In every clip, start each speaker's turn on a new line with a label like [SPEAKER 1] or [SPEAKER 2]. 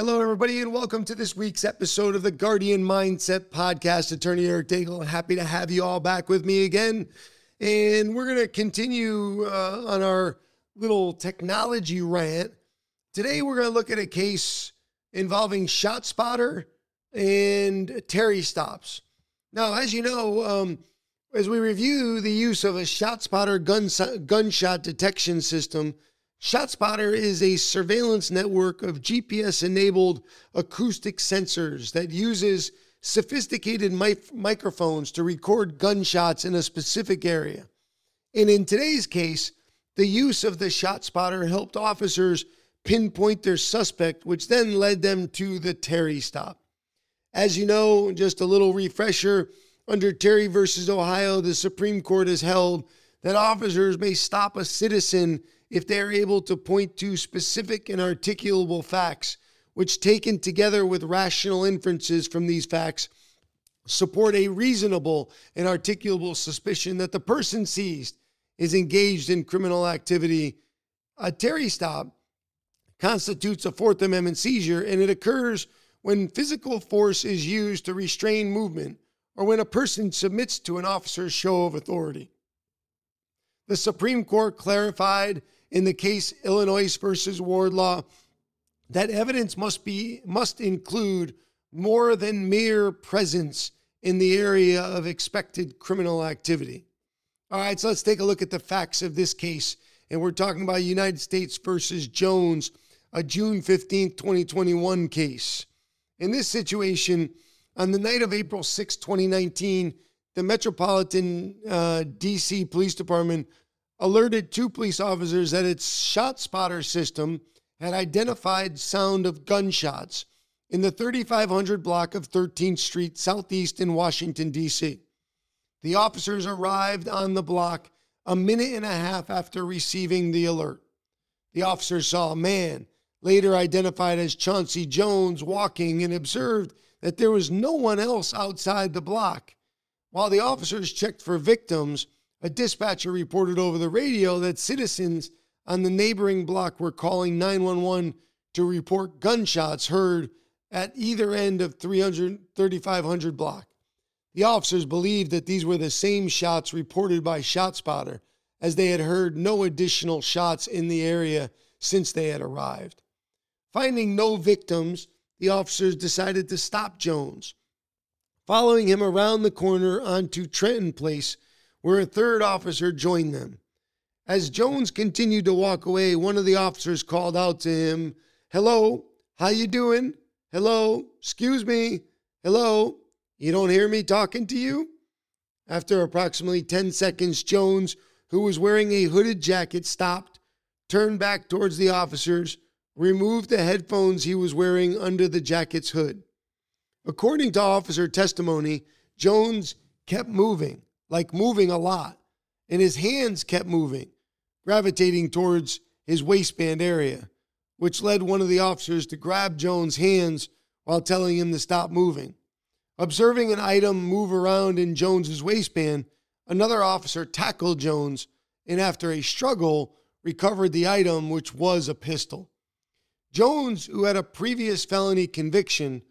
[SPEAKER 1] Hello, everybody, and welcome to this week's episode of the Guardian Mindset Podcast. Attorney Eric Daigle, happy to have you all back with me again. And we're going to continue uh, on our little technology rant. Today, we're going to look at a case involving ShotSpotter and Terry stops. Now, as you know, um, as we review the use of a ShotSpotter gun, gunshot detection system, ShotSpotter is a surveillance network of GPS enabled acoustic sensors that uses sophisticated microphones to record gunshots in a specific area. And in today's case, the use of the ShotSpotter helped officers pinpoint their suspect, which then led them to the Terry stop. As you know, just a little refresher under Terry versus Ohio, the Supreme Court has held that officers may stop a citizen if they are able to point to specific and articulable facts, which, taken together with rational inferences from these facts, support a reasonable and articulable suspicion that the person seized is engaged in criminal activity. A Terry stop constitutes a Fourth Amendment seizure, and it occurs when physical force is used to restrain movement or when a person submits to an officer's show of authority. The Supreme Court clarified in the case Illinois versus Wardlow that evidence must be must include more than mere presence in the area of expected criminal activity. All right, so let's take a look at the facts of this case. And we're talking about United States versus Jones, a June 15th, 2021 case. In this situation, on the night of April 6, 2019, the Metropolitan uh, DC Police Department alerted two police officers that its ShotSpotter system had identified sound of gunshots in the 3500 block of 13th Street Southeast in Washington, D.C. The officers arrived on the block a minute and a half after receiving the alert. The officers saw a man, later identified as Chauncey Jones, walking and observed that there was no one else outside the block. While the officers checked for victims, a dispatcher reported over the radio that citizens on the neighboring block were calling 911 to report gunshots heard at either end of 300, 3500 block. The officers believed that these were the same shots reported by ShotSpotter, as they had heard no additional shots in the area since they had arrived. Finding no victims, the officers decided to stop Jones. Following him around the corner onto Trenton Place, where a third officer joined them. As Jones continued to walk away, one of the officers called out to him, "Hello, how you doing? Hello, excuse me. Hello, you don't hear me talking to you?" After approximately 10 seconds, Jones, who was wearing a hooded jacket, stopped, turned back towards the officers, removed the headphones he was wearing under the jacket's hood. According to officer testimony, Jones kept moving like moving a lot, and his hands kept moving, gravitating towards his waistband area, which led one of the officers to grab Jones' hands while telling him to stop moving. Observing an item move around in Jones's waistband, another officer tackled Jones and after a struggle recovered the item which was a pistol. Jones, who had a previous felony conviction,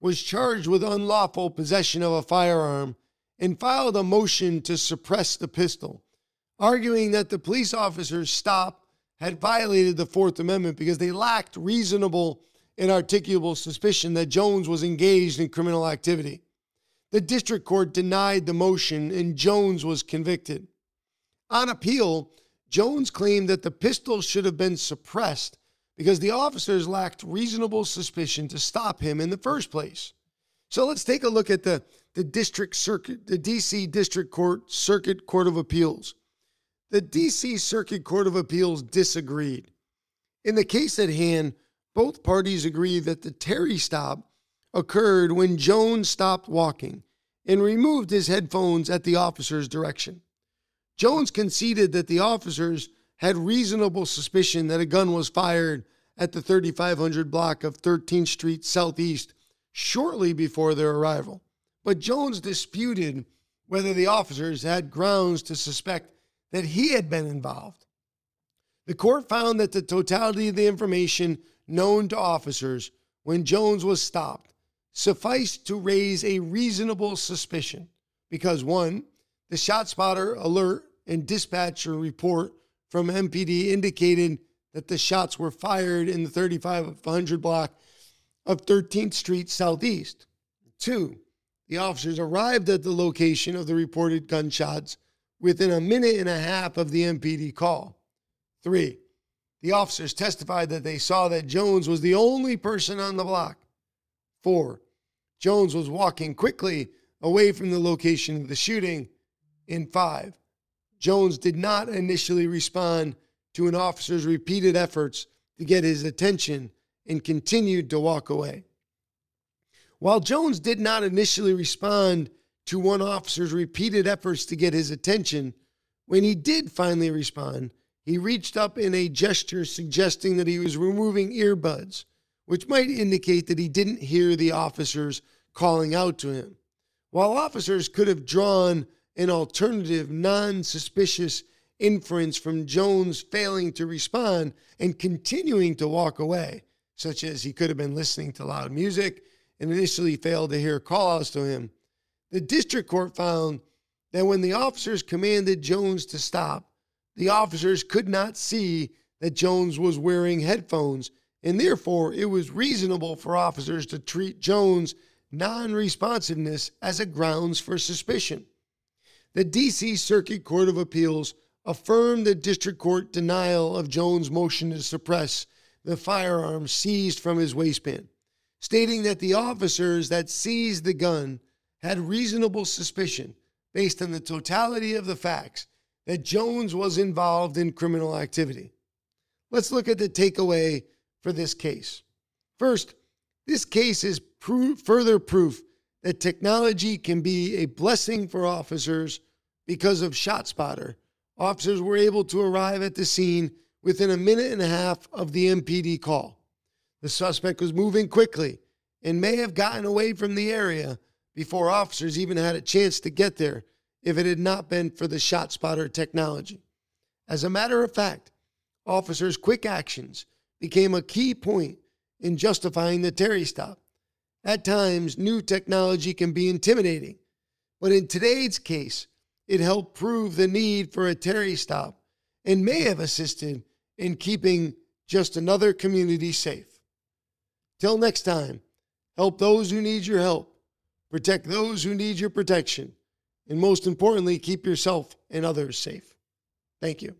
[SPEAKER 1] was charged with unlawful possession of a firearm and filed a motion to suppress the pistol, arguing that the police officer's stop had violated the Fourth Amendment because they lacked reasonable and articulable suspicion that Jones was engaged in criminal activity. The district court denied the motion and Jones was convicted. On appeal, Jones claimed that the pistol should have been suppressed because the officers lacked reasonable suspicion to stop him in the first place. So let's take a look at the the district circuit, the DC District Court Circuit Court of Appeals. The DC Circuit Court of Appeals disagreed. In the case at hand, both parties agreed that the Terry stop occurred when Jones stopped walking and removed his headphones at the officer's direction. Jones conceded that the officers had reasonable suspicion that a gun was fired at the 3500 block of 13th Street Southeast shortly before their arrival but Jones disputed whether the officers had grounds to suspect that he had been involved. The court found that the totality of the information known to officers when Jones was stopped sufficed to raise a reasonable suspicion because one, the ShotSpotter alert and dispatcher report from MPD indicated that the shots were fired in the 3500 block of 13th Street Southeast. Two, the officers arrived at the location of the reported gunshots within a minute and a half of the MPD call. Three, the officers testified that they saw that Jones was the only person on the block. Four, Jones was walking quickly away from the location of the shooting. And five, Jones did not initially respond to an officer's repeated efforts to get his attention and continued to walk away. While Jones did not initially respond to one officer's repeated efforts to get his attention, when he did finally respond, he reached up in a gesture suggesting that he was removing earbuds, which might indicate that he didn't hear the officers calling out to him. While officers could have drawn an alternative, non suspicious inference from Jones failing to respond and continuing to walk away, such as he could have been listening to loud music and initially failed to hear callouts to him. The district court found that when the officers commanded Jones to stop, the officers could not see that Jones was wearing headphones, and therefore it was reasonable for officers to treat Jones' non responsiveness as a grounds for suspicion. The D.C. Circuit Court of Appeals affirmed the district court denial of Jones' motion to suppress the firearm seized from his waistband, stating that the officers that seized the gun had reasonable suspicion based on the totality of the facts that Jones was involved in criminal activity. Let's look at the takeaway for this case. First, this case is further proof that technology can be a blessing for officers because of ShotSpotter. Officers were able to arrive at the scene within a minute and a half of the MPD call. The suspect was moving quickly and may have gotten away from the area before officers even had a chance to get there if it had not been for the ShotSpotter technology. As a matter of fact, officers' quick actions became a key point in justifying the Terry stop. At times, new technology can be intimidating, but in today's case, it helped prove the need for a Terry stop and may have assisted in keeping just another community safe. Till next time, help those who need your help, protect those who need your protection, and most importantly, keep yourself and others safe. Thank you.